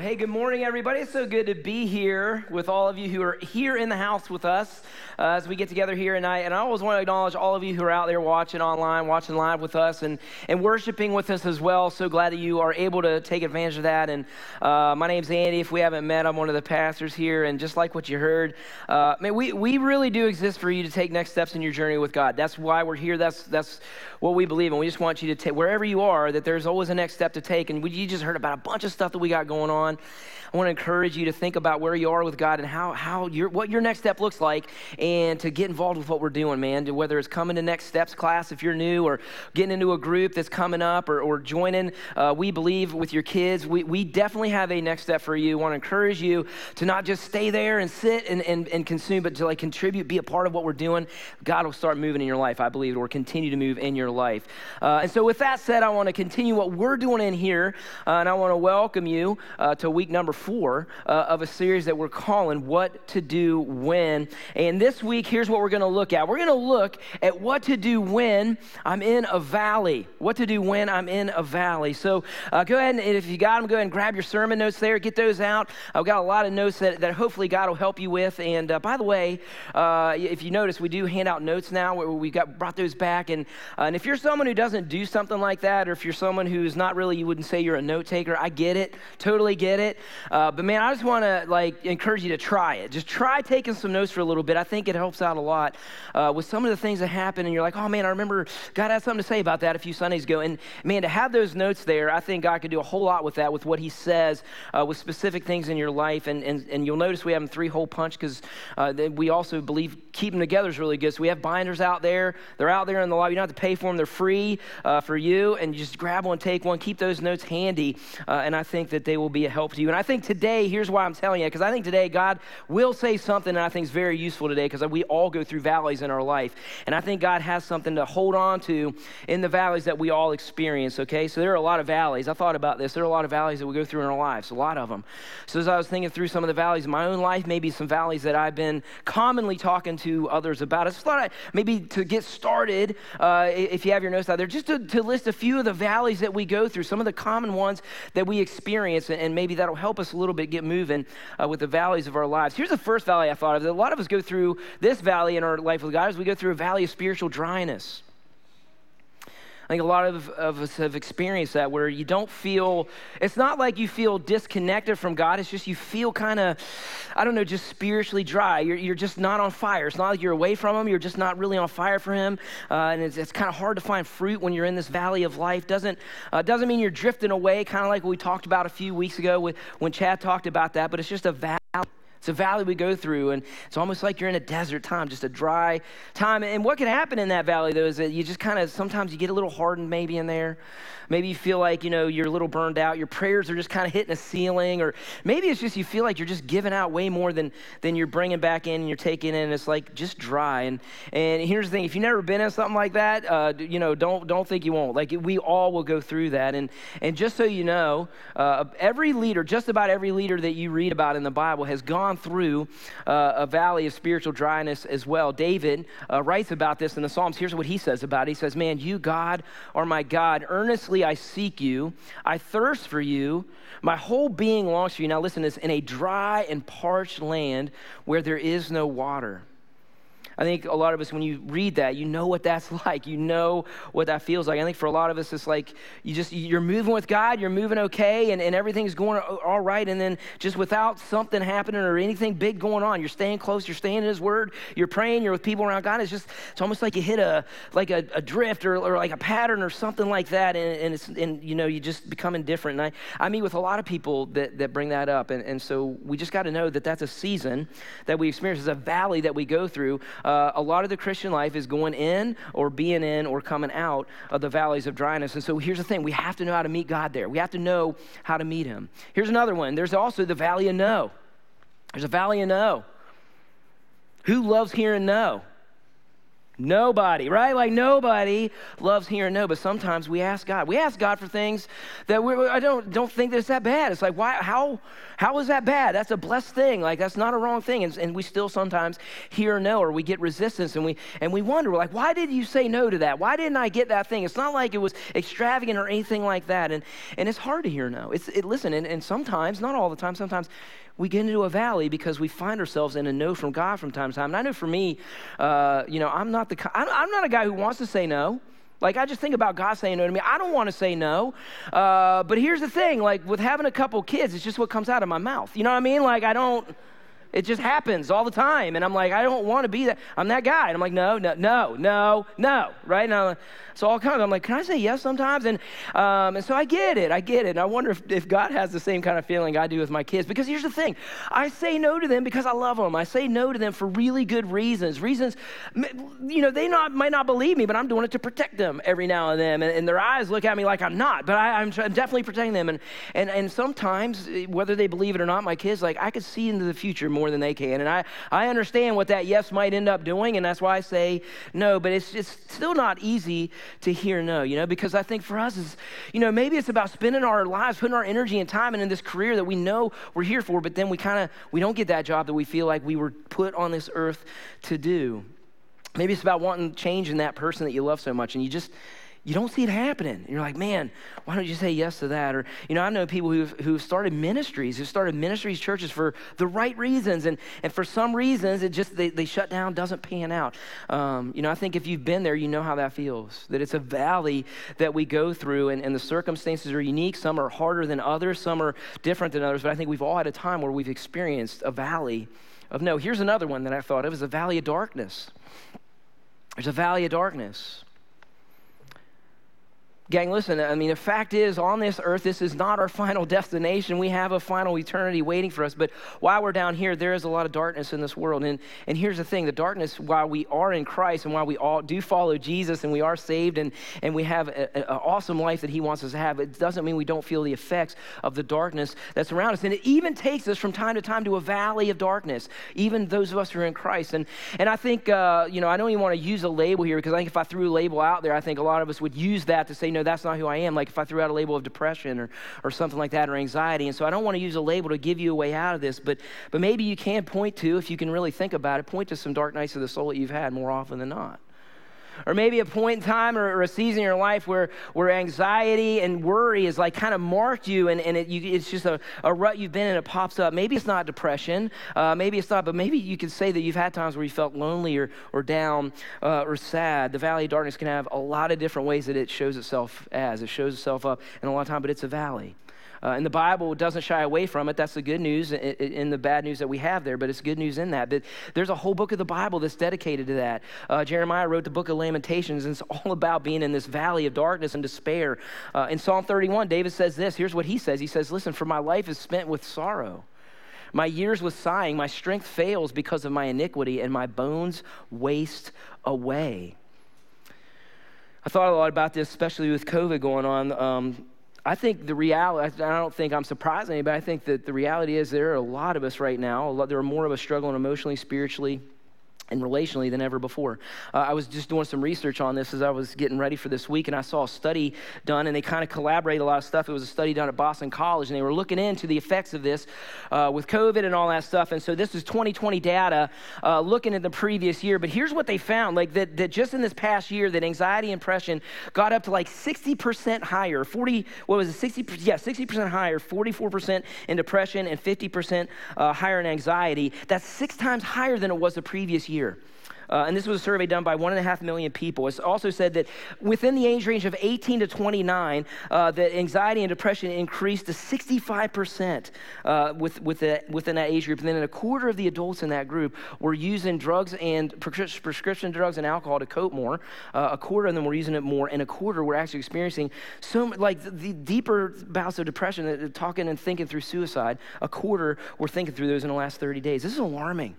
Hey, good morning, everybody. It's so good to be here with all of you who are here in the house with us uh, as we get together here tonight. And I always want to acknowledge all of you who are out there watching online, watching live with us, and, and worshiping with us as well. So glad that you are able to take advantage of that. And uh, my name's Andy. If we haven't met, I'm one of the pastors here. And just like what you heard, uh, man, we, we really do exist for you to take next steps in your journey with God. That's why we're here. That's, that's what we believe. And we just want you to take, wherever you are, that there's always a next step to take. And we, you just heard about a bunch of stuff that we got going going on. I want to encourage you to think about where you are with God and how, how your, what your next step looks like and to get involved with what we're doing, man. Whether it's coming to Next Steps class if you're new or getting into a group that's coming up or, or joining uh, We Believe with your kids, we, we definitely have a next step for you. I want to encourage you to not just stay there and sit and, and, and consume, but to like contribute, be a part of what we're doing. God will start moving in your life, I believe, or continue to move in your life. Uh, and so, with that said, I want to continue what we're doing in here, uh, and I want to welcome you uh, to week number four uh, of a series that we're calling What to Do When. And this week, here's what we're going to look at we're going to look at what to do when I'm in a valley. What to do when I'm in a valley. So uh, go ahead and if you got them, go ahead and grab your sermon notes there, get those out. I've got a lot of notes that, that hopefully God will help you with. And uh, by the way, uh, if you notice, we do hand out notes now where we got brought those back. And, uh, and if you're someone who doesn't do something like that, or if you're someone who's not really, you wouldn't say you're a note taker, I get it, totally get it. Uh, but man, I just want to like encourage you to try it. Just try taking some notes for a little bit. I think it helps out a lot uh, with some of the things that happen. And you're like, oh man, I remember God had something to say about that a few Sundays ago. And man, to have those notes there, I think God could do a whole lot with that, with what He says, uh, with specific things in your life. And, and, and you'll notice we have them three hole punch because uh, we also believe keeping them together is really good. So we have binders out there. They're out there in the lobby. You don't have to pay for them. They're free uh, for you. And you just grab one, take one, keep those notes handy. Uh, and I think that they will be help to you. And I think today, here's why I'm telling you, because I think today God will say something that I think is very useful today because we all go through valleys in our life. And I think God has something to hold on to in the valleys that we all experience, okay? So there are a lot of valleys. I thought about this. There are a lot of valleys that we go through in our lives, a lot of them. So as I was thinking through some of the valleys in my own life, maybe some valleys that I've been commonly talking to others about, I just thought I, maybe to get started, uh, if you have your notes out there, just to, to list a few of the valleys that we go through, some of the common ones that we experience, and maybe that'll help us a little bit get moving uh, with the valleys of our lives. Here's the first valley I thought of. A lot of us go through this valley in our life with God as we go through a valley of spiritual dryness. I think a lot of, of us have experienced that where you don't feel, it's not like you feel disconnected from God. It's just you feel kind of, I don't know, just spiritually dry. You're, you're just not on fire. It's not like you're away from Him. You're just not really on fire for Him. Uh, and it's, it's kind of hard to find fruit when you're in this valley of life. Doesn't, uh, doesn't mean you're drifting away, kind of like we talked about a few weeks ago with, when Chad talked about that, but it's just a valley. It's a valley we go through, and it's almost like you're in a desert time, just a dry time. And what can happen in that valley, though, is that you just kind of sometimes you get a little hardened maybe in there. Maybe you feel like, you know, you're a little burned out. Your prayers are just kind of hitting a ceiling. Or maybe it's just you feel like you're just giving out way more than, than you're bringing back in and you're taking in. It's like just dry. And, and here's the thing if you've never been in something like that, uh, you know, don't, don't think you won't. Like we all will go through that. And, and just so you know, uh, every leader, just about every leader that you read about in the Bible has gone through uh, a valley of spiritual dryness as well. David uh, writes about this in the Psalms. Here's what he says about it He says, Man, you, God, are my God. Earnestly I seek you. I thirst for you. My whole being longs for you. Now, listen to this in a dry and parched land where there is no water. I think a lot of us, when you read that, you know what that's like. You know what that feels like. I think for a lot of us, it's like you just, you're moving with God, you're moving okay, and, and everything's going all right. And then just without something happening or anything big going on, you're staying close, you're staying in His Word, you're praying, you're with people around God. It's just, it's almost like you hit a, like a, a drift or, or like a pattern or something like that. And, and it's, and you know, you just become indifferent. And I, I meet with a lot of people that, that bring that up. And, and so we just got to know that that's a season that we experience, it's a valley that we go through. Uh, a lot of the Christian life is going in or being in or coming out of the valleys of dryness. And so here's the thing we have to know how to meet God there. We have to know how to meet Him. Here's another one there's also the valley of no. There's a valley of no. Who loves hearing no? Nobody, right? Like nobody loves hearing no, but sometimes we ask God. We ask God for things that we I don't don't think that it's that bad. It's like why how how is that bad? That's a blessed thing. Like that's not a wrong thing. And, and we still sometimes hear no or we get resistance and we and we wonder, we're like, why did you say no to that? Why didn't I get that thing? It's not like it was extravagant or anything like that. And and it's hard to hear no. It's it, listen, and, and sometimes, not all the time, sometimes we get into a valley because we find ourselves in a no from God from time to time. And I know for me, uh, you know, I'm not the I'm not a guy who wants to say no. Like I just think about God saying no to me. I don't want to say no, uh, but here's the thing: like with having a couple kids, it's just what comes out of my mouth. You know what I mean? Like I don't. It just happens all the time. And I'm like, I don't want to be that. I'm that guy. And I'm like, no, no, no, no, no, right? Now, so all kind of, I'm like, can I say yes sometimes? And, um, and so I get it. I get it. And I wonder if, if God has the same kind of feeling I do with my kids. Because here's the thing I say no to them because I love them. I say no to them for really good reasons. Reasons, you know, they not, might not believe me, but I'm doing it to protect them every now and then. And, and their eyes look at me like I'm not, but I, am definitely protecting them. And, and, and sometimes, whether they believe it or not, my kids, like, I could see into the future more than they can. And I, I understand what that yes might end up doing, and that's why I say no. But it's, it's still not easy to hear no, you know, because I think for us, is, you know, maybe it's about spending our lives, putting our energy and time into this career that we know we're here for, but then we kind of, we don't get that job that we feel like we were put on this earth to do. Maybe it's about wanting change in that person that you love so much, and you just, you don't see it happening. And you're like, man, why don't you say yes to that? Or, you know, I know people who've, who've started ministries, who started ministries, churches for the right reasons. And, and for some reasons, it just, they, they shut down, doesn't pan out. Um, you know, I think if you've been there, you know how that feels. That it's a valley that we go through, and, and the circumstances are unique. Some are harder than others, some are different than others. But I think we've all had a time where we've experienced a valley of no. Here's another one that I thought of is a valley of darkness. There's a valley of darkness. Gang, listen, I mean, the fact is, on this earth, this is not our final destination. We have a final eternity waiting for us. But while we're down here, there is a lot of darkness in this world. And, and here's the thing the darkness, while we are in Christ and while we all do follow Jesus and we are saved and, and we have an awesome life that He wants us to have, it doesn't mean we don't feel the effects of the darkness that's around us. And it even takes us from time to time to a valley of darkness, even those of us who are in Christ. And, and I think, uh, you know, I don't even want to use a label here because I think if I threw a label out there, I think a lot of us would use that to say, no, that's not who I am. Like if I threw out a label of depression or, or something like that or anxiety. And so I don't want to use a label to give you a way out of this, but, but maybe you can point to, if you can really think about it, point to some dark nights of the soul that you've had more often than not. Or maybe a point in time or, or, a season in your life where, where anxiety and worry is like kind of marked you and, and it, you, it's just a, a rut you've been in, it pops up. Maybe it's not depression, uh, maybe it's not, but maybe you could say that you've had times where you felt lonely or, or down uh, or sad. The valley of darkness can have a lot of different ways that it shows itself as. It shows itself up in a lot of time, but it's a valley. Uh, and the Bible doesn't shy away from it. That's the good news in the bad news that we have there, but it's good news in that. But there's a whole book of the Bible that's dedicated to that. Uh, Jeremiah wrote the book of Lamentations, and it's all about being in this valley of darkness and despair. Uh, in Psalm 31, David says this. Here's what he says He says, Listen, for my life is spent with sorrow. My years with sighing, my strength fails because of my iniquity, and my bones waste away. I thought a lot about this, especially with COVID going on. Um, I think the reality, I don't think I'm surprising anybody. I think that the reality is there are a lot of us right now, lot, there are more of us struggling emotionally, spiritually, and relationally than ever before. Uh, I was just doing some research on this as I was getting ready for this week, and I saw a study done, and they kind of collaborate a lot of stuff. It was a study done at Boston College, and they were looking into the effects of this uh, with COVID and all that stuff. And so this is 2020 data uh, looking at the previous year. But here's what they found: like that, that just in this past year, that anxiety and depression got up to like 60% higher. 40, what was it? 60? Yeah, 60% higher. 44% in depression and 50% uh, higher in anxiety. That's six times higher than it was the previous year year. Uh, and this was a survey done by one and a half million people. It's also said that within the age range of 18 to 29, uh, that anxiety and depression increased to 65% uh, with, with within that age group. And then a quarter of the adults in that group were using drugs and prescription drugs and alcohol to cope more. Uh, a quarter of them were using it more, and a quarter were actually experiencing so like the, the deeper bouts of depression, uh, talking and thinking through suicide. A quarter were thinking through those in the last 30 days. This is alarming.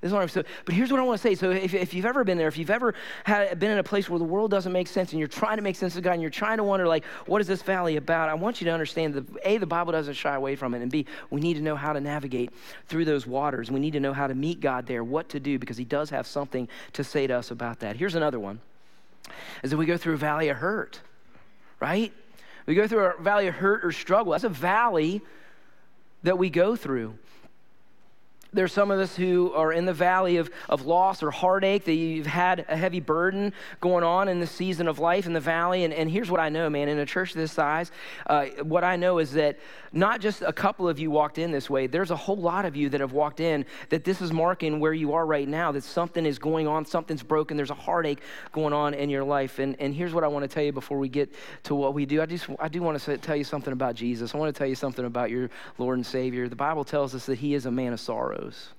This is what I'm so, but here's what I want to say. So if, if you've ever been there, if you've ever had, been in a place where the world doesn't make sense and you're trying to make sense of God and you're trying to wonder like, what is this valley about? I want you to understand that A, the Bible doesn't shy away from it. And B, we need to know how to navigate through those waters. We need to know how to meet God there, what to do, because he does have something to say to us about that. Here's another one, is that we go through a valley of hurt, right? We go through a valley of hurt or struggle. That's a valley that we go through. There's some of us who are in the valley of, of loss or heartache, that you've had a heavy burden going on in the season of life in the valley. And, and here's what I know, man in a church this size, uh, what I know is that not just a couple of you walked in this way, there's a whole lot of you that have walked in that this is marking where you are right now, that something is going on, something's broken, there's a heartache going on in your life. And, and here's what I want to tell you before we get to what we do. I, just, I do want to tell you something about Jesus. I want to tell you something about your Lord and Savior. The Bible tells us that He is a man of sorrows.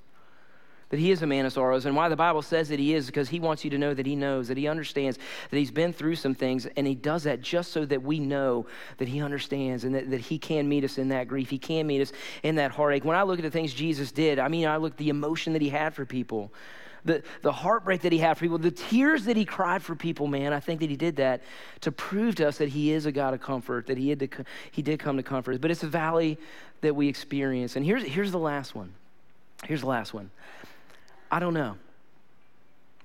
That he is a man of sorrows. And why the Bible says that he is, because he wants you to know that he knows, that he understands, that he's been through some things, and he does that just so that we know that he understands and that, that he can meet us in that grief. He can meet us in that heartache. When I look at the things Jesus did, I mean, I look at the emotion that he had for people. The, the heartbreak that he had for people, the tears that he cried for people, man, I think that he did that to prove to us that he is a God of comfort, that he, had to, he did come to comfort. But it's a valley that we experience. And here's, here's the last one Here's the last one. I don't know.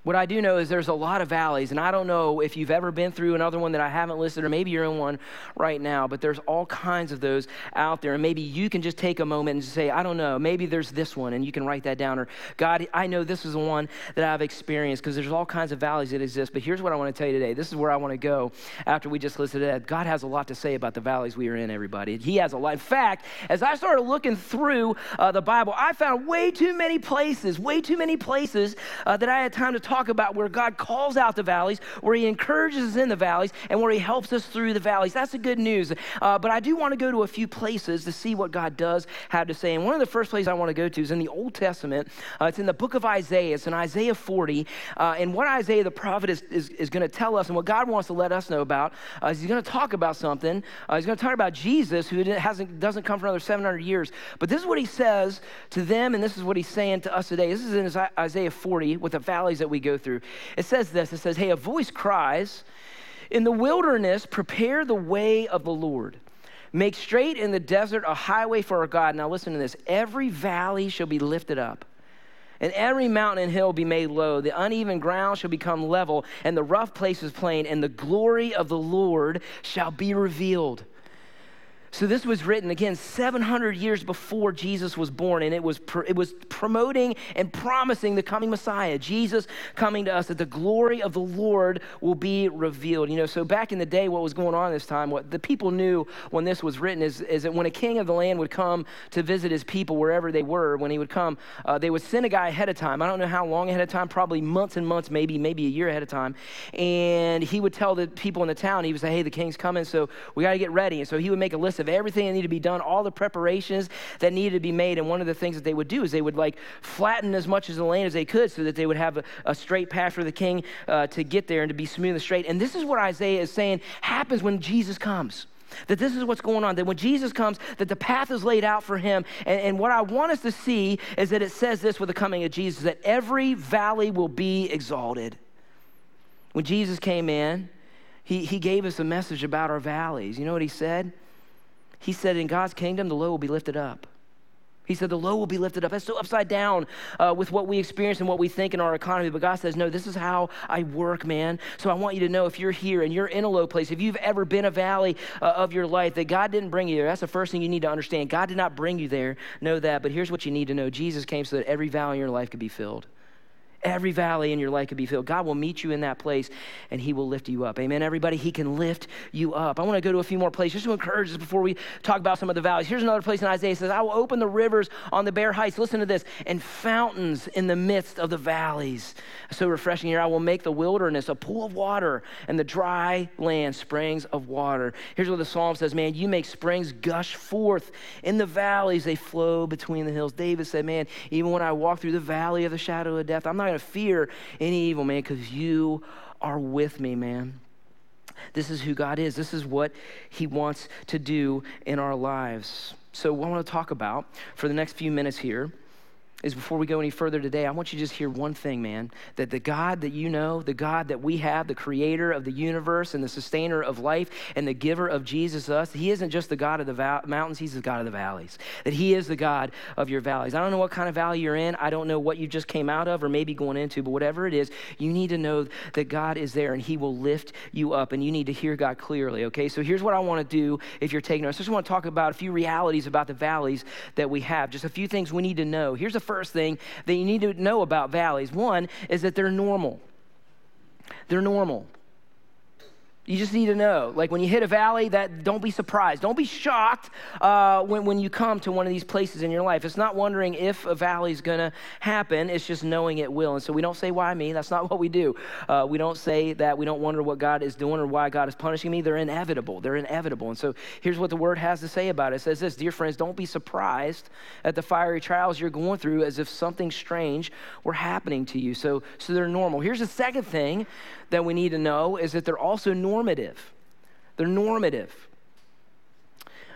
What I do know is there's a lot of valleys, and I don't know if you've ever been through another one that I haven't listed, or maybe you're in one right now, but there's all kinds of those out there. And maybe you can just take a moment and say, I don't know, maybe there's this one, and you can write that down. Or, God, I know this is the one that I've experienced, because there's all kinds of valleys that exist. But here's what I want to tell you today. This is where I want to go after we just listed it. God has a lot to say about the valleys we are in, everybody. He has a lot. In fact, as I started looking through uh, the Bible, I found way too many places, way too many places uh, that I had time to talk talk about where God calls out the valleys, where He encourages us in the valleys, and where He helps us through the valleys. That's the good news. Uh, but I do want to go to a few places to see what God does have to say. And one of the first places I want to go to is in the Old Testament. Uh, it's in the book of Isaiah. It's in Isaiah 40. Uh, and what Isaiah the prophet is, is, is going to tell us, and what God wants to let us know about, uh, is He's going to talk about something. Uh, he's going to talk about Jesus, who hasn't, doesn't come for another 700 years. But this is what He says to them, and this is what He's saying to us today. This is in Isaiah 40 with the valleys that we go through. It says this it says, Hey, a voice cries, In the wilderness, prepare the way of the Lord. Make straight in the desert a highway for our God. Now, listen to this every valley shall be lifted up. And every mountain and hill be made low. The uneven ground shall become level, and the rough places plain, and the glory of the Lord shall be revealed. So this was written again 700 years before Jesus was born, and it was pr- it was promoting and promising the coming Messiah, Jesus coming to us, that the glory of the Lord will be revealed. You know, so back in the day, what was going on this time, what the people knew when this was written is, is that when a king of the land would come to visit his people wherever they were, when he would come, uh, they would send a guy ahead of time. I don't know how long ahead of time, probably months and months, maybe maybe a year ahead of time, and he would tell the people in the town, he would say, "Hey, the king's coming, so we got to get ready." And so he would make a list of of everything that needed to be done, all the preparations that needed to be made. And one of the things that they would do is they would like flatten as much of the land as they could so that they would have a, a straight path for the king uh, to get there and to be smooth and straight. And this is what Isaiah is saying happens when Jesus comes that this is what's going on that when jesus comes that the path is laid out for him and, and, what i want us to see is that it says this with the coming of jesus that every valley will be exalted when jesus came in he, he gave us a message about our valleys you know what he said he said, In God's kingdom, the low will be lifted up. He said, The low will be lifted up. That's so upside down uh, with what we experience and what we think in our economy. But God says, No, this is how I work, man. So I want you to know if you're here and you're in a low place, if you've ever been a valley uh, of your life, that God didn't bring you there. That's the first thing you need to understand. God did not bring you there. Know that. But here's what you need to know Jesus came so that every valley in your life could be filled. Every valley in your life could be filled. God will meet you in that place and He will lift you up. Amen, everybody? He can lift you up. I want to go to a few more places just to encourage us before we talk about some of the valleys. Here's another place in Isaiah it says, I will open the rivers on the bare heights. Listen to this and fountains in the midst of the valleys. So refreshing here. I will make the wilderness a pool of water and the dry land springs of water. Here's what the psalm says Man, you make springs gush forth in the valleys, they flow between the hills. David said, Man, even when I walk through the valley of the shadow of death, I'm not to fear any evil, man, because you are with me, man. This is who God is. This is what He wants to do in our lives. So, what I want to talk about for the next few minutes here is before we go any further today, I want you to just hear one thing, man. That the God that you know, the God that we have, the creator of the universe and the sustainer of life and the giver of Jesus, us, he isn't just the God of the mountains, he's the God of the valleys. That he is the God of your valleys. I don't know what kind of valley you're in. I don't know what you just came out of or maybe going into, but whatever it is, you need to know that God is there and he will lift you up and you need to hear God clearly, okay? So here's what I want to do if you're taking notes. I just want to talk about a few realities about the valleys that we have, just a few things we need to know. Here's the first thing that you need to know about valleys. One is that they're normal. They're normal. You just need to know. Like when you hit a valley, that don't be surprised. Don't be shocked uh, when, when you come to one of these places in your life. It's not wondering if a valley is going to happen. It's just knowing it will. And so we don't say, why me? That's not what we do. Uh, we don't say that. We don't wonder what God is doing or why God is punishing me. They're inevitable. They're inevitable. And so here's what the word has to say about it. It says this, dear friends, don't be surprised at the fiery trials you're going through as if something strange were happening to you. So, so they're normal. Here's the second thing that we need to know is that they're also normative. They're normative.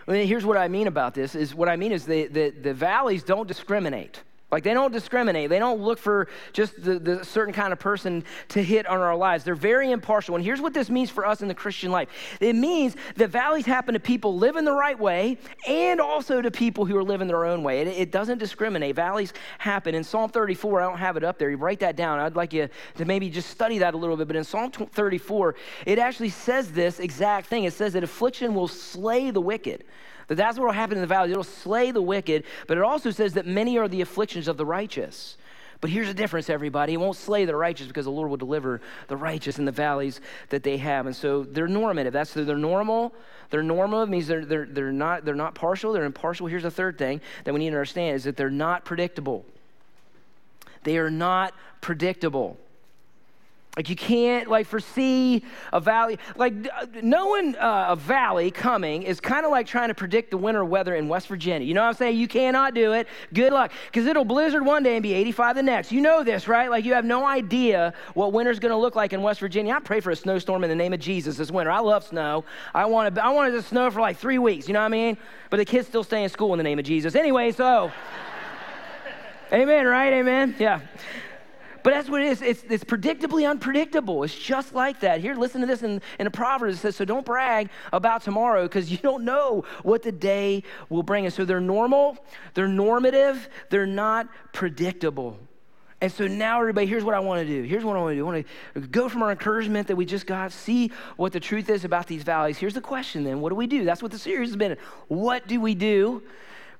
I mean, here's what I mean about this is what I mean is the, the, the valleys don't discriminate. Like they don't discriminate. They don't look for just the, the, certain kind of person to hit on our lives. They're very impartial. And here's what this means for us in the Christian life it means that valleys happen to people living the right way and also to people who are living their own way. It, it doesn't discriminate. Valleys happen. In Psalm 34, I don't have it up there. You write that down. I'd like you to maybe just study that a little bit. But in Psalm 34, it actually says this exact thing it says that affliction will slay the wicked that that's what will happen in the valley. It'll slay the wicked, but it also says that many are the afflictions of the righteous. But here's the difference, everybody. It won't slay the righteous because the Lord will deliver the righteous in the valleys that they have. And so they're normative. That's they're normal. They're normal. It means they're, they're, they're, not, they're not partial. They're impartial. Here's the third thing that we need to understand is that they're not predictable. They are not predictable. Like you can't like foresee a valley. Like knowing uh, a valley coming is kind of like trying to predict the winter weather in West Virginia. You know what I'm saying? You cannot do it. Good luck, because it'll blizzard one day and be 85 the next. You know this, right? Like you have no idea what winter's going to look like in West Virginia. I pray for a snowstorm in the name of Jesus this winter. I love snow. I want I wanted to snow for like three weeks. You know what I mean? But the kids still stay in school in the name of Jesus. Anyway, so. Amen, right? Amen. Yeah. But that's what it is. It's, it's predictably unpredictable. It's just like that. Here, listen to this in, in the Proverbs. It says, So don't brag about tomorrow because you don't know what the day will bring. And so they're normal, they're normative, they're not predictable. And so now, everybody, here's what I want to do. Here's what I want to do. I want to go from our encouragement that we just got, see what the truth is about these valleys. Here's the question then what do we do? That's what the series has been. What do we do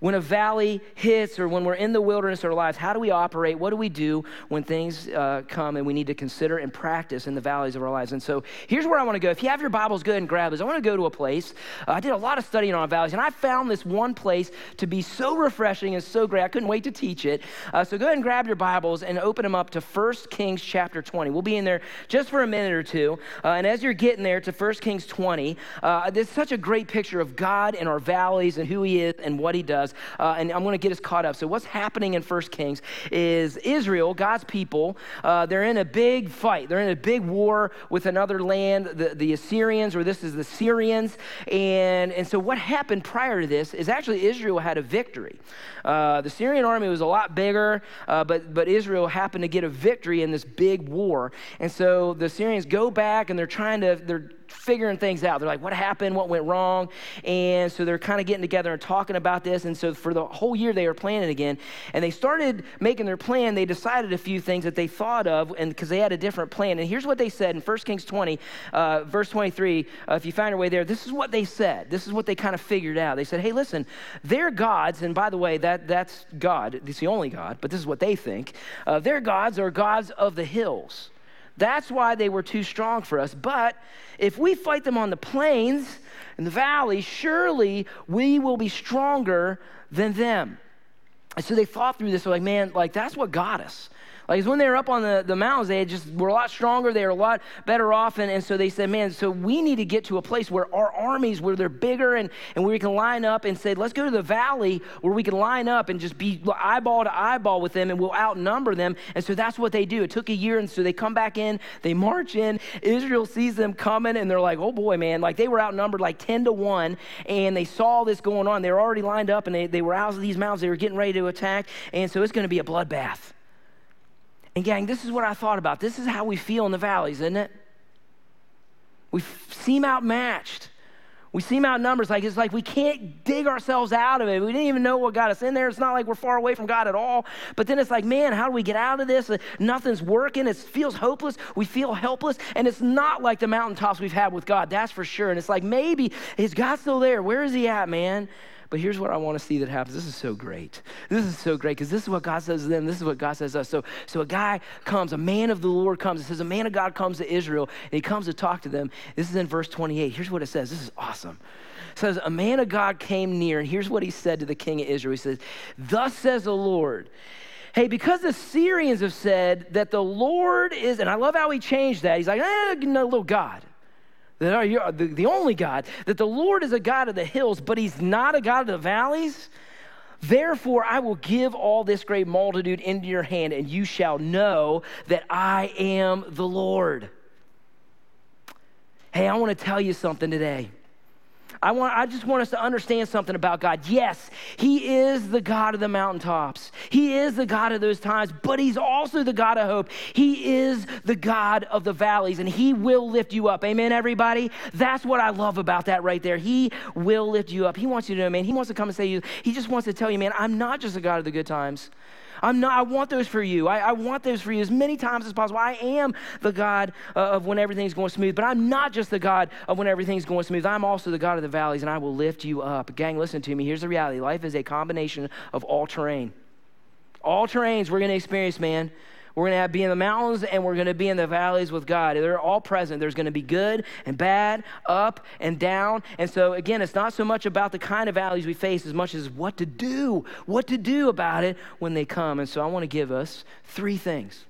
when a valley hits or when we're in the wilderness of our lives, how do we operate? What do we do when things uh, come and we need to consider and practice in the valleys of our lives? And so here's where I want to go. If you have your Bibles, go ahead and grab this. I want to go to a place. Uh, I did a lot of studying on valleys, and I found this one place to be so refreshing and so great. I couldn't wait to teach it. Uh, so go ahead and grab your Bibles and open them up to 1 Kings chapter 20. We'll be in there just for a minute or two. Uh, and as you're getting there to 1 Kings 20, uh, there's such a great picture of God and our valleys and who He is and what He does. Uh, and I'm going to get us caught up. So, what's happening in 1 Kings is Israel, God's people, uh, they're in a big fight. They're in a big war with another land, the, the Assyrians, or this is the Syrians. And, and so, what happened prior to this is actually Israel had a victory. Uh, the Syrian army was a lot bigger, uh, but, but Israel happened to get a victory in this big war. And so, the Syrians go back and they're trying to, they're figuring things out. They're like, what happened? What went wrong? And so they're kind of getting together and talking about this. And so for the whole year, they were planning again. And they started making their plan. They decided a few things that they thought of, and because they had a different plan. And here's what they said in 1 Kings 20, uh, verse 23. Uh, if you find your way there, this is what they said. This is what they kind of figured out. They said, hey, listen, their gods, and by the way, that, that's God. It's the only God, but this is what they think. Uh, their gods are gods of the hills. That's why they were too strong for us. But if we fight them on the plains and the valleys, surely we will be stronger than them. And so they thought through this. Like, man, like that's what got us. Like when they were up on the, the mountains, they just were a lot stronger, they were a lot better off. And, and so they said, man, so we need to get to a place where our armies, where they're bigger and, and where we can line up and say, let's go to the valley where we can line up and just be eyeball to eyeball with them and we'll outnumber them. And so that's what they do. It took a year, and so they come back in, they march in. Israel sees them coming, and they're like, oh boy, man, like they were outnumbered like 10 to 1, and they saw this going on. They were already lined up and they, they were out of these mountains, they were getting ready to attack. And so it's going to be a bloodbath. And, gang, this is what I thought about. This is how we feel in the valleys, isn't it? We seem outmatched. We seem outnumbered. Like it's like we can't dig ourselves out of it. We didn't even know what got us in there. It's not like we're far away from God at all. But then it's like, man, how do we get out of this? Nothing's working. It feels hopeless. We feel helpless. And it's not like the mountaintops we've had with God, that's for sure. And it's like, maybe, is God still there? Where is He at, man? But here's what I want to see that happens. This is so great. This is so great because this is what God says to them. This is what God says to us. So, so a guy comes, a man of the Lord comes. It says a man of God comes to Israel and he comes to talk to them. This is in verse 28. Here's what it says. This is awesome. It says, A man of God came near, and here's what he said to the king of Israel. He says, Thus says the Lord. Hey, because the Syrians have said that the Lord is, and I love how he changed that. He's like, eh, no, little God that are the, the only God, that the Lord is a God of the hills, but he's not a God of the valleys. Therefore, I will give all this great multitude into your hand, and you shall know that I am the Lord. Hey, I want to tell you something today. I, want, I just want us to understand something about God. Yes, He is the God of the mountaintops, He is the God of those times, but He's also the God of hope. He is the God of the valleys, and He will lift you up. Amen, everybody? That's what I love about that right there. He will lift you up. He wants you to know, man, He wants to come and say you, He just wants to tell you, man, I'm not just a God of the good times. I'm not, I want those for you. I, I want those for you as many times as possible. I am the God uh, of when everything's going smooth, but I'm not just the God of when everything's going smooth. I'm also the God of the valleys, and I will lift you up. Gang, listen to me. Here's the reality life is a combination of all terrain. All terrains we're going to experience, man. We're going to be in the mountains and we're going to be in the valleys with God. They're all present. There's going to be good and bad, up and down. And so, again, it's not so much about the kind of valleys we face as much as what to do, what to do about it when they come. And so, I want to give us three things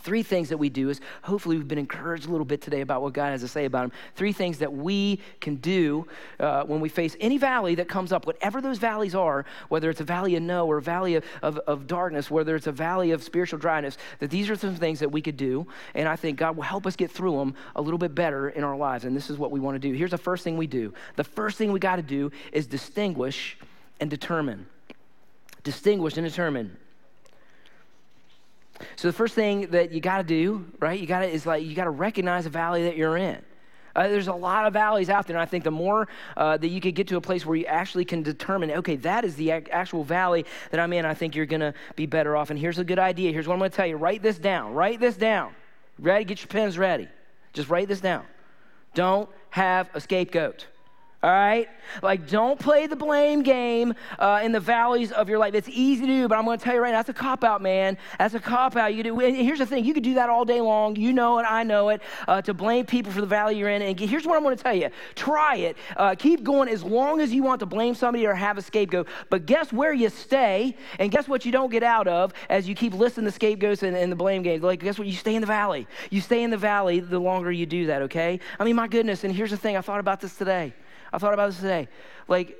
three things that we do is hopefully we've been encouraged a little bit today about what God has to say about them. Three things that we can do uh, when we face any valley that comes up, whatever those valleys are, whether it's a valley of no or a valley of, of, of darkness, whether it's a valley of spiritual dryness, that these are some things that we could do. And I think God will help us get through them a little bit better in our lives. And this is what we want to do. Here's the first thing we do the first thing we got to do is distinguish and determine. Distinguish and determine. So the first thing that you got to do, right? You got to is like you got to recognize the valley that you're in. Uh, there's a lot of valleys out there, and I think the more uh, that you could get to a place where you actually can determine, okay, that is the actual valley that I'm in, I think you're going to be better off. And here's a good idea. Here's what I'm going to tell you. Write this down. Write this down. Ready? Get your pens ready. Just write this down. Don't have a scapegoat all right? Like, don't play the blame game uh, in the valleys of your life. It's easy to do, but I'm going to tell you right now, that's a cop out, man. That's a cop out. You do. And here's the thing: you could do that all day long. You know it. I know it. Uh, to blame people for the valley you're in. And here's what I'm going to tell you: try it. Uh, keep going as long as you want to blame somebody or have a scapegoat. But guess where you stay, and guess what you don't get out of as you keep listening to scapegoats and, and the blame games. Like, guess what? You stay in the valley. You stay in the valley the longer you do that. Okay? I mean, my goodness. And here's the thing: I thought about this today. I thought about this today. Like,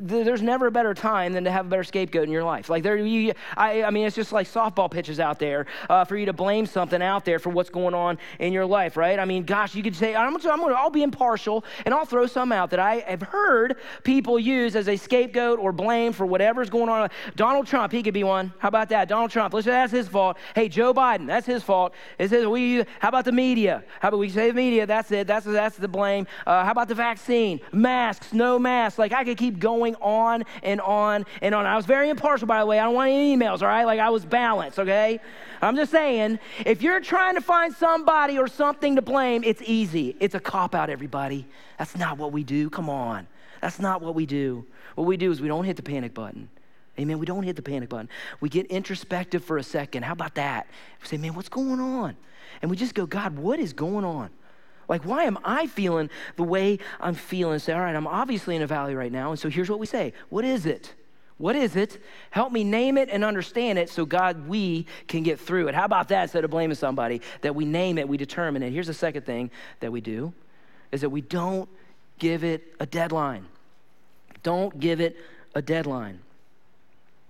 there's never a better time than to have a better scapegoat in your life. Like there, you, I, I mean, it's just like softball pitches out there uh, for you to blame something out there for what's going on in your life, right? I mean, gosh, you could say, I'm, gonna, I'm gonna, I'll be impartial and I'll throw some out that I have heard people use as a scapegoat or blame for whatever's going on. Donald Trump, he could be one. How about that? Donald Trump, listen, that's his fault. Hey, Joe Biden, that's his fault. It says we. How about the media? How about we say the media? That's it. That's that's the blame. Uh, how about the vaccine? Masks, no masks. Like I could keep going on and on and on. I was very impartial, by the way. I don't want any emails, all right? Like I was balanced, okay? I'm just saying, if you're trying to find somebody or something to blame, it's easy. It's a cop out, everybody. That's not what we do. Come on. That's not what we do. What we do is we don't hit the panic button. Amen. We don't hit the panic button. We get introspective for a second. How about that? We say, man, what's going on? And we just go, God, what is going on? Like, why am I feeling the way I'm feeling? Say, all right, I'm obviously in a valley right now. And so here's what we say What is it? What is it? Help me name it and understand it so, God, we can get through it. How about that instead of blaming somebody? That we name it, we determine it. Here's the second thing that we do is that we don't give it a deadline. Don't give it a deadline.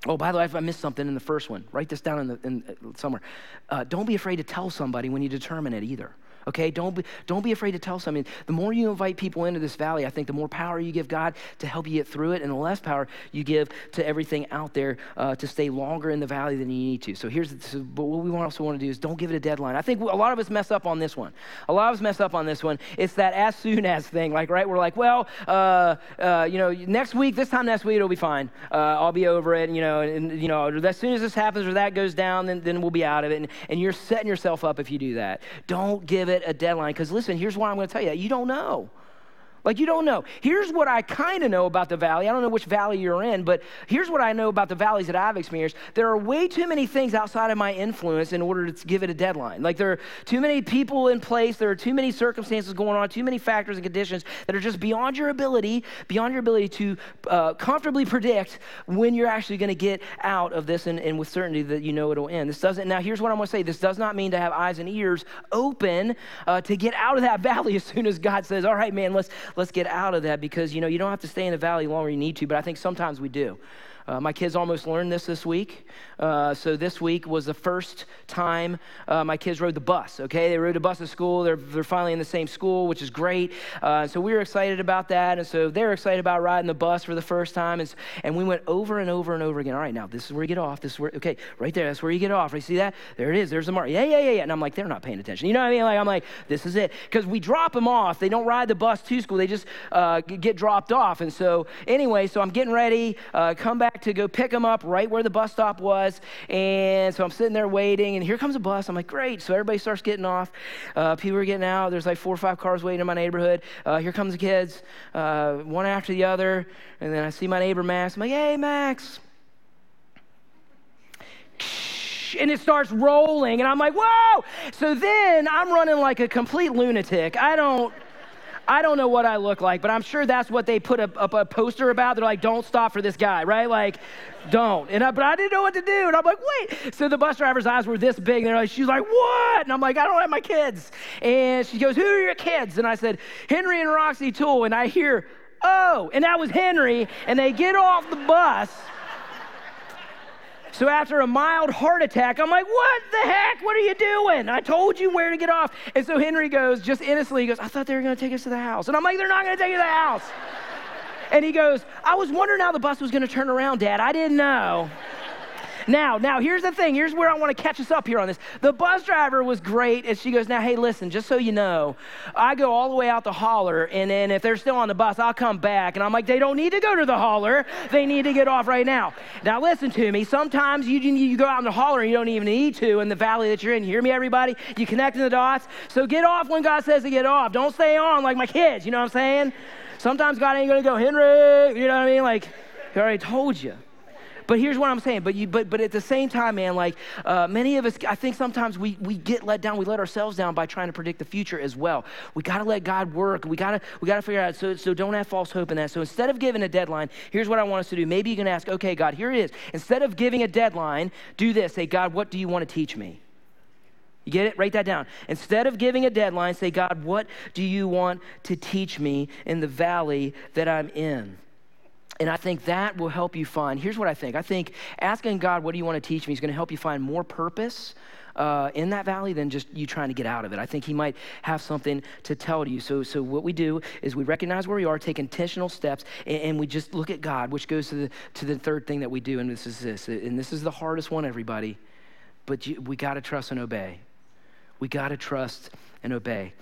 Oh, by the way, if I missed something in the first one, write this down in, the, in uh, somewhere. Uh, don't be afraid to tell somebody when you determine it either okay? Don't be, don't be afraid to tell somebody. The more you invite people into this valley, I think the more power you give God to help you get through it, and the less power you give to everything out there uh, to stay longer in the valley than you need to. So here's the, but what we also want to do is don't give it a deadline. I think a lot of us mess up on this one. A lot of us mess up on this one. It's that as soon as thing, like, right? We're like, well, uh, uh, you know, next week, this time next week, it'll be fine. Uh, I'll be over it, you know, and, you know, as soon as this happens or that goes down, then, then we'll be out of it. And, and you're setting yourself up if you do that. Don't give it a deadline because listen, here's what I'm going to tell you you don't know. Like, you don't know. Here's what I kind of know about the valley. I don't know which valley you're in, but here's what I know about the valleys that I've experienced. There are way too many things outside of my influence in order to give it a deadline. Like, there are too many people in place, there are too many circumstances going on, too many factors and conditions that are just beyond your ability, beyond your ability to uh, comfortably predict when you're actually going to get out of this and, and with certainty that you know it'll end. This doesn't, now, here's what I'm going to say this does not mean to have eyes and ears open uh, to get out of that valley as soon as God says, all right, man, let's let's get out of that because, you know, you don't have to stay in the valley longer you need to, but I think sometimes we do. Uh, my kids almost learned this this week. Uh, so this week was the first time uh, my kids rode the bus. Okay, they rode the bus to school. They're, they're finally in the same school, which is great. Uh, so we were excited about that, and so they're excited about riding the bus for the first time. And, and we went over and over and over again. All right, now this is where you get off. This is where okay, right there. That's where you get off. You see that? There it is. There's the mark. Yeah, yeah, yeah, yeah. And I'm like, they're not paying attention. You know what I mean? Like I'm like, this is it. Because we drop them off. They don't ride the bus to school. They just uh, get dropped off. And so anyway, so I'm getting ready. Uh, come back to go pick them up up right where the bus stop was. And so I'm sitting there waiting, and here comes a bus. I'm like, great. So everybody starts getting off. Uh, people are getting out. There's like four or five cars waiting in my neighborhood. Uh, here comes the kids, uh, one after the other. And then I see my neighbor Max. I'm like, hey, Max. And it starts rolling, and I'm like, whoa! So then I'm running like a complete lunatic. I don't. I don't know what I look like, but I'm sure that's what they put up a, a, poster about. They're like, don't stop for this guy, right? Like, don't. And I, but I didn't know what to do. And I'm like, wait. So the bus driver's eyes were this big. And they're like, she's like, what? And I'm like, I don't have my kids. And she goes, who are your kids? And I said, Henry and Roxy Toole. And I hear, oh, and that was Henry. And they get off the bus. So after a mild heart attack, I'm like, what the heck? What are you doing? I told you where to get off. And so Henry goes, just innocently, he goes, I thought they were going to take us to the house. And I'm like, they're not going to take you to the house. And he goes, I was wondering how the bus was going to turn around, Dad. I didn't know. Now, now here's the thing. Here's where I want to catch us up here on this. The bus driver was great, and she goes, "Now, hey, listen, just so you know, I go all the way out to Holler, and then if they're still on the bus, I'll come back." And I'm like, "They don't need to go to the Holler. They need to get off right now." Now, listen to me. Sometimes you you go out in the Holler and you don't even need to in the valley that you're in. You hear me, everybody? You connecting the dots. So get off when God says to get off. Don't stay on like my kids. You know what I'm saying? Sometimes God ain't gonna go, Henry. You know what I mean? Like, He already told you. But here's what I'm saying. But you, but but at the same time, man, like uh, many of us, I think sometimes we we get let down. We let ourselves down by trying to predict the future as well. We got to let God work. We got to we got to figure out. So so don't have false hope in that. So instead of giving a deadline, here's what I want us to do. Maybe you can ask, okay, God, here it is. Instead of giving a deadline, do this. Say, God, what do you want to teach me? You get it? Write that down. Instead of giving a deadline, say, God, what do you want to teach me in the valley that I'm in? And I think that will help you find. Here's what I think I think asking God, what do you want to teach me, is going to help you find more purpose. Uh, in that valley than just you trying to get out of it. I think he might have something to tell to you. So, so what we do is we recognize where we are, take intentional steps, and, and we just look at God, which goes to the to the third thing that we do, and this is this, and this is the hardest one, everybody. But you, we got to trust and obey. We got to trust and obey.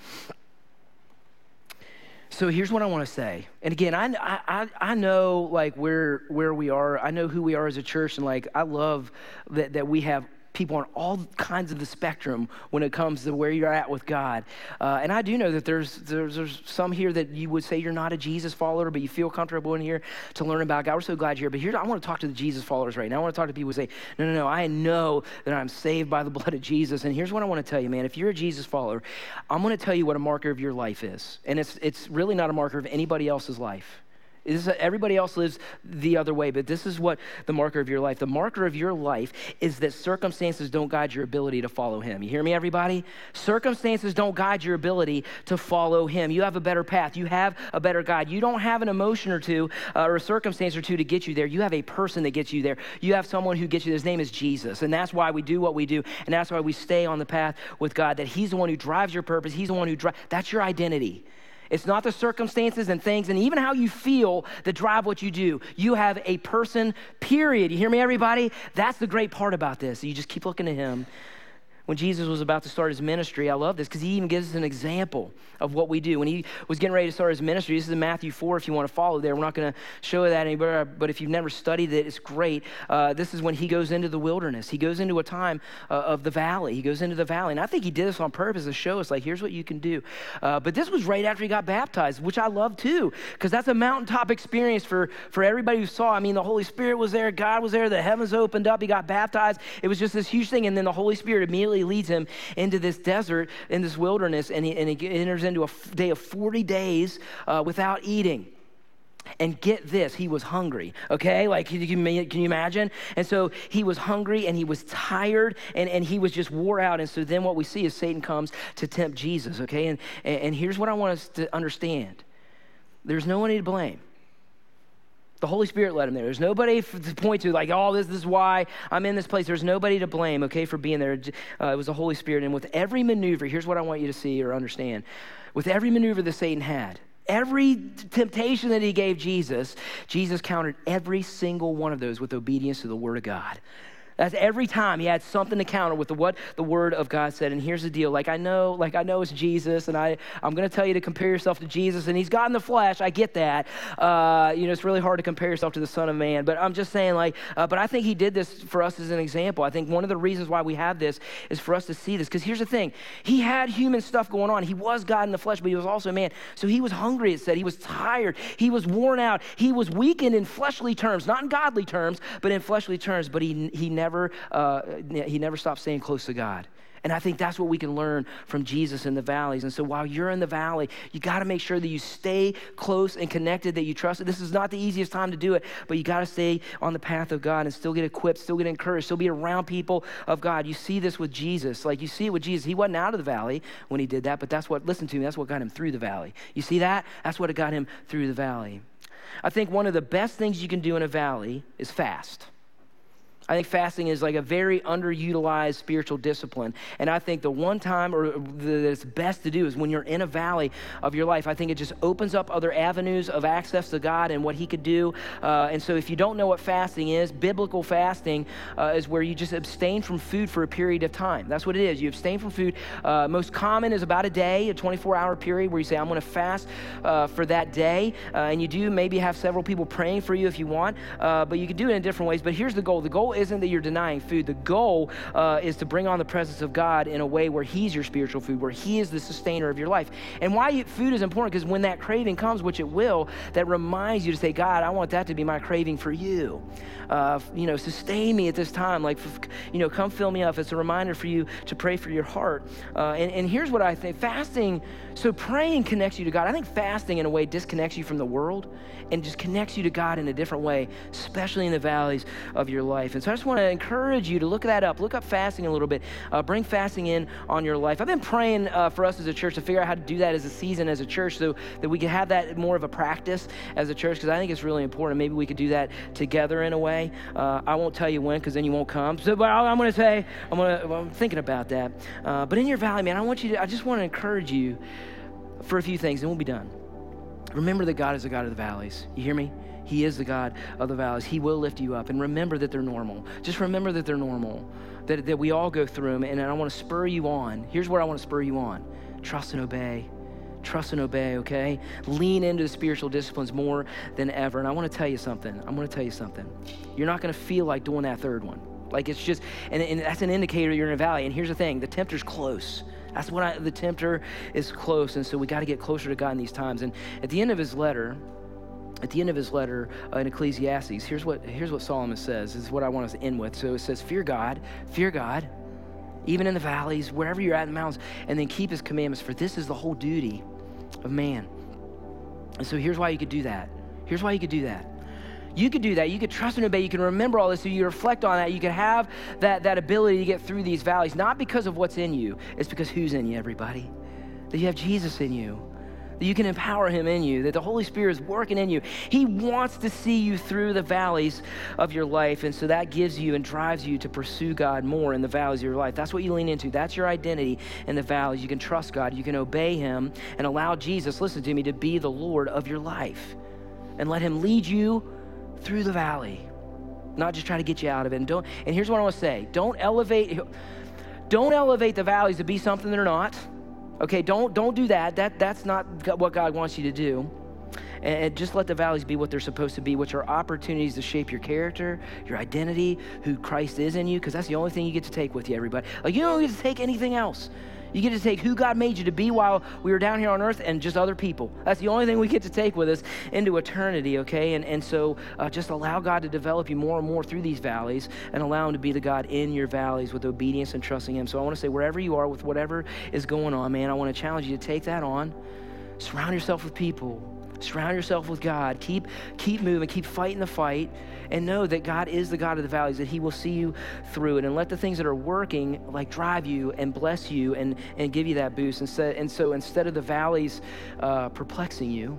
So here's what I want to say. And again, I, I, I know like where, where we are. I know who we are as a church. And like, I love that, that we have people on all kinds of the spectrum when it comes to where you're at with God. Uh, and I do know that there's, there's, there's some here that you would say you're not a Jesus follower, but you feel comfortable in here to learn about God. We're so glad you're here. But here, I want to talk to the Jesus followers right now. I want to talk to people who say, no, no, no, I know that I'm saved by the blood of Jesus. And here's what I want to tell you, man. If you're a Jesus follower, I'm going to tell you what a marker of your life is. And it's, it's really not a marker of anybody else's life. Is everybody else lives the other way, but this is what the marker of your life. The marker of your life is that circumstances don't guide your ability to follow Him. You hear me, everybody? Circumstances don't guide your ability to follow Him. You have a better path. You have a better guide. You don't have an emotion or two uh, or a circumstance or two to get you there. You have a person that gets you there. You have someone who gets you. His name is Jesus, and that's why we do what we do, and that's why we stay on the path with God. That He's the one who drives your purpose. He's the one who drives. That's your identity. It's not the circumstances and things and even how you feel that drive what you do. You have a person, period. You hear me, everybody? That's the great part about this. You just keep looking to Him when Jesus was about to start his ministry. I love this because he even gives us an example of what we do. When he was getting ready to start his ministry, this is in Matthew 4 if you want to follow there. We're not going to show that anywhere, but if you've never studied it, it's great. Uh, this is when he goes into the wilderness. He goes into a time uh, of the valley. He goes into the valley. And I think he did this on purpose to show us, like, here's what you can do. Uh, but this was right after he got baptized, which I love too, because that's a mountaintop experience for, for everybody who saw. I mean, the Holy Spirit was there, God was there, the heavens opened up, he got baptized. It was just this huge thing. And then the Holy Spirit immediately leads him into this desert, in this wilderness, and he, and he enters into a day of 40 days uh, without eating. And get this, he was hungry, okay? Like, can you, can you imagine? And so he was hungry and he was tired and, and he was just wore out. And so then what we see is Satan comes to tempt Jesus, okay? And, and here's what I want us to understand there's no one to blame. The Holy Spirit led him there. There's nobody to point to, like, oh, this, this is why I'm in this place. There's nobody to blame, okay, for being there. Uh, it was the Holy Spirit. And with every maneuver, here's what I want you to see or understand. With every maneuver that Satan had, every temptation that he gave Jesus, Jesus countered every single one of those with obedience to the Word of God. That's every time he had something to counter with the, what the word of God said. And here's the deal. Like I know, like I know it's Jesus, and I, I'm gonna tell you to compare yourself to Jesus, and he's God in the flesh. I get that. Uh, you know, it's really hard to compare yourself to the Son of Man. But I'm just saying, like, uh, but I think he did this for us as an example. I think one of the reasons why we have this is for us to see this. Because here's the thing. He had human stuff going on. He was God in the flesh, but he was also a man. So he was hungry, it said. He was tired. He was worn out. He was weakened in fleshly terms, not in godly terms, but in fleshly terms. But he, he never never, uh, he never stopped staying close to God. And I think that's what we can learn from Jesus in the valleys. And so while you're in the valley, you got to make sure that you stay close and connected, that you trust. This is not the easiest time to do it, but you got to stay on the path of God and still get equipped, still get encouraged, still be around people of God. You see this with Jesus. Like you see it with Jesus. He wasn't out of the valley when he did that, but that's what, listen to me, that's what got him through the valley. You see that? That's what got him through the valley. I think one of the best things you can do in a valley is fast. I think fasting is like a very underutilized spiritual discipline. And I think the one time or that it's best to do is when you're in a valley of your life. I think it just opens up other avenues of access to God and what He could do. Uh, and so if you don't know what fasting is, biblical fasting uh, is where you just abstain from food for a period of time. That's what it is. You abstain from food. Uh, most common is about a day, a 24 hour period where you say, I'm going to fast uh, for that day. Uh, and you do maybe have several people praying for you if you want, uh, but you can do it in different ways. But here's the goal the goal isn't that you're denying food. The goal uh, is to bring on the presence of God in a way where He's your spiritual food, where He is the sustainer of your life. And why food is important because when that craving comes, which it will, that reminds you to say, God, I want that to be my craving for you. Uh, you know, sustain me at this time. Like, you know, come fill me up. It's a reminder for you to pray for your heart. Uh, and, and here's what I think fasting, so praying connects you to God. I think fasting, in a way, disconnects you from the world and just connects you to God in a different way, especially in the valleys of your life. And so I just want to encourage you to look that up. Look up fasting a little bit. Uh, bring fasting in on your life. I've been praying uh, for us as a church to figure out how to do that as a season as a church so that we can have that more of a practice as a church because I think it's really important. Maybe we could do that together in a way. Uh, I won't tell you when because then you won't come. So, but I'm going to say, I'm, gonna, I'm thinking about that. Uh, but in your valley, man, I want you to, I just want to encourage you for a few things and we'll be done. Remember that God is the God of the valleys. You hear me? He is the God of the valleys. He will lift you up. And remember that they're normal. Just remember that they're normal, that, that we all go through them. And I want to spur you on. Here's where I want to spur you on trust and obey. Trust and obey, okay? Lean into the spiritual disciplines more than ever. And I want to tell you something. I'm going to tell you something. You're not going to feel like doing that third one. Like it's just, and, and that's an indicator you're in a valley. And here's the thing the tempter's close. That's what I, the tempter is close. And so we got to get closer to God in these times. And at the end of his letter, at the end of his letter uh, in Ecclesiastes, here's what, here's what Solomon says. This is what I want us to end with. So it says, Fear God, fear God, even in the valleys, wherever you're at in the mountains, and then keep his commandments, for this is the whole duty of man. And so here's why you could do that Here's why you could do that. You could do that. You could trust and obey. You can remember all this. So you reflect on that. You can have that, that ability to get through these valleys, not because of what's in you, it's because who's in you, everybody. That you have Jesus in you that you can empower Him in you, that the Holy Spirit is working in you. He wants to see you through the valleys of your life. And so that gives you and drives you to pursue God more in the valleys of your life. That's what you lean into. That's your identity in the valleys. You can trust God, you can obey Him, and allow Jesus, listen to me, to be the Lord of your life. And let Him lead you through the valley, not just try to get you out of it. And, don't, and here's what I want to say don't elevate. Don't elevate the valleys to be something they're not. Okay, don't, don't do that. that. That's not what God wants you to do. And just let the valleys be what they're supposed to be, which are opportunities to shape your character, your identity, who Christ is in you, because that's the only thing you get to take with you, everybody. Like, you don't get to take anything else. You get to take who God made you to be while we were down here on earth and just other people. That's the only thing we get to take with us into eternity, okay? And, and so uh, just allow God to develop you more and more through these valleys and allow Him to be the God in your valleys with obedience and trusting Him. So I want to say, wherever you are with whatever is going on, man, I want to challenge you to take that on. Surround yourself with people Surround yourself with God. Keep, keep moving, keep fighting the fight, and know that God is the God of the valleys, that He will see you through it. And let the things that are working like drive you and bless you and, and give you that boost. Instead, and so instead of the valleys uh, perplexing you,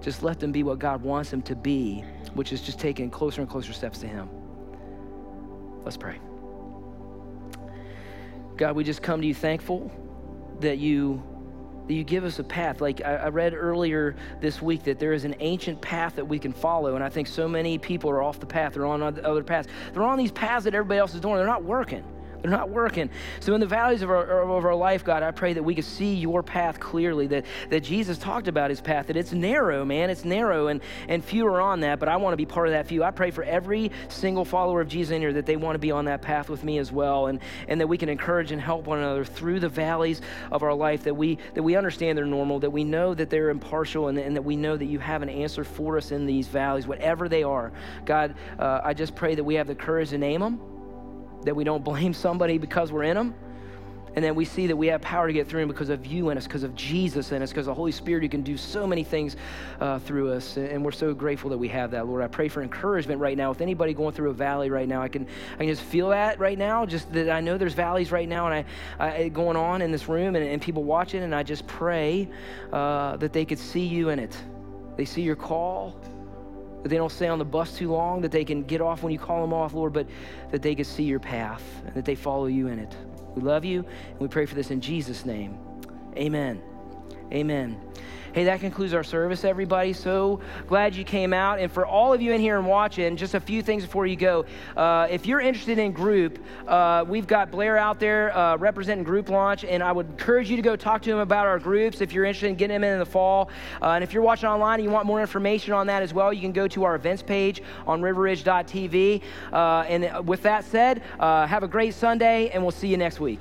just let them be what God wants them to be, which is just taking closer and closer steps to Him. Let's pray. God, we just come to you thankful that you that you give us a path. Like I, I, read earlier this week that there is an ancient path that we can follow, and I think so many people are off the path. They're on other paths. They're on these paths that everybody else is doing. They're not working. They're not working. So, in the valleys of our, of our life, God, I pray that we can see your path clearly, that, that Jesus talked about his path, that it's narrow, man. It's narrow, and, and few are on that, but I want to be part of that few. I pray for every single follower of Jesus in here that they want to be on that path with me as well, and, and that we can encourage and help one another through the valleys of our life, that we, that we understand they're normal, that we know that they're impartial, and, and that we know that you have an answer for us in these valleys, whatever they are. God, uh, I just pray that we have the courage to name them that we don't blame somebody because we're in them. And then we see that we have power to get through them because of you in us, because of Jesus in us, because the Holy Spirit who can do so many things uh, through us. And we're so grateful that we have that, Lord. I pray for encouragement right now. With anybody going through a valley right now, I can I can just feel that right now. Just that I know there's valleys right now, and I, I going on in this room, and, and people watching. And I just pray uh, that they could see you in it. They see your call that they don't stay on the bus too long, that they can get off when you call them off, Lord, but that they can see your path and that they follow you in it. We love you, and we pray for this in Jesus' name. Amen. Amen. Hey, that concludes our service, everybody. So glad you came out. And for all of you in here and watching, just a few things before you go. Uh, if you're interested in group, uh, we've got Blair out there uh, representing Group Launch, and I would encourage you to go talk to him about our groups if you're interested in getting in, in the fall. Uh, and if you're watching online and you want more information on that as well, you can go to our events page on riverridge.tv. Uh, and with that said, uh, have a great Sunday, and we'll see you next week.